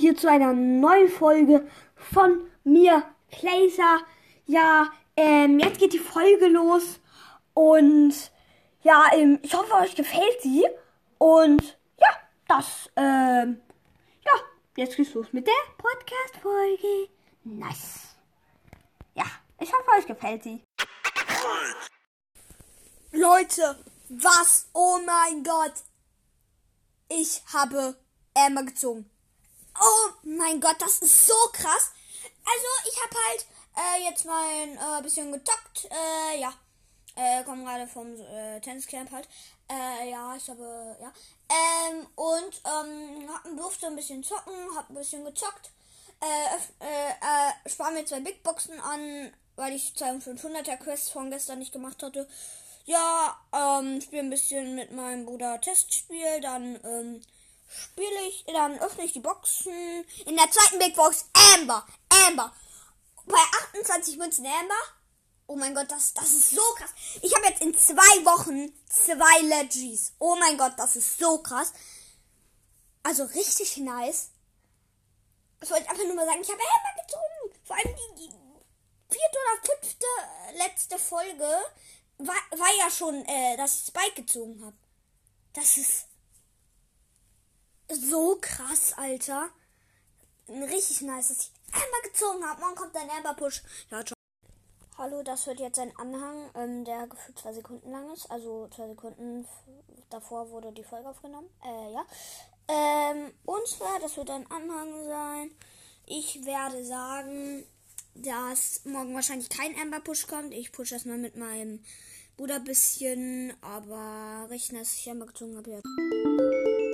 hier zu einer neuen Folge von mir, Placer. Ja, ähm, jetzt geht die Folge los und ja, ähm, ich hoffe, euch gefällt sie. Und ja, das, ähm, ja, jetzt geht's los mit der Podcast-Folge. Nice. Ja, ich hoffe, euch gefällt sie. Leute, was? Oh mein Gott. Ich habe Emma gezogen. Oh mein Gott, das ist so krass. Also, ich habe halt äh, jetzt mal ein äh, bisschen gezockt. Äh, ja. Äh, komme gerade vom äh, Tenniscamp halt. Äh, ja, ich habe, ja. Ähm, und ähm, durfte ein bisschen zocken, hab ein bisschen gezockt. Äh, äh, äh, spar mir zwei Big Boxen an, weil ich 2500er Quest von gestern nicht gemacht hatte. Ja, ähm, spiele ein bisschen mit meinem Bruder Testspiel, dann ähm, spiele ich, dann öffne ich die Boxen. In der zweiten Big Box Amber, Amber. Bei 28 Münzen Amber. Oh mein Gott, das, das ist so krass. Ich habe jetzt in zwei Wochen zwei Legis. Oh mein Gott, das ist so krass. Also richtig nice. Das wollte ich einfach nur mal sagen. Ich habe Amber gezogen. Vor allem die, die vierte oder fünfte letzte Folge war, war ja schon, äh, dass ich Spike gezogen habe. Das ist so krass, Alter. Richtig nice, dass ich einmal gezogen habe. Morgen kommt ein Amber Push. Ja. Hallo, das wird jetzt ein Anhang, ähm, der gefühlt zwei Sekunden lang ist. Also zwei Sekunden davor wurde die Folge aufgenommen. Äh, ja. Ähm, und zwar, das wird ein Anhang sein. Ich werde sagen, dass morgen wahrscheinlich kein Amber Push kommt. Ich push erstmal mit meinem Bruder ein bisschen, aber rechnen, dass ich Amber gezogen habe. Ja.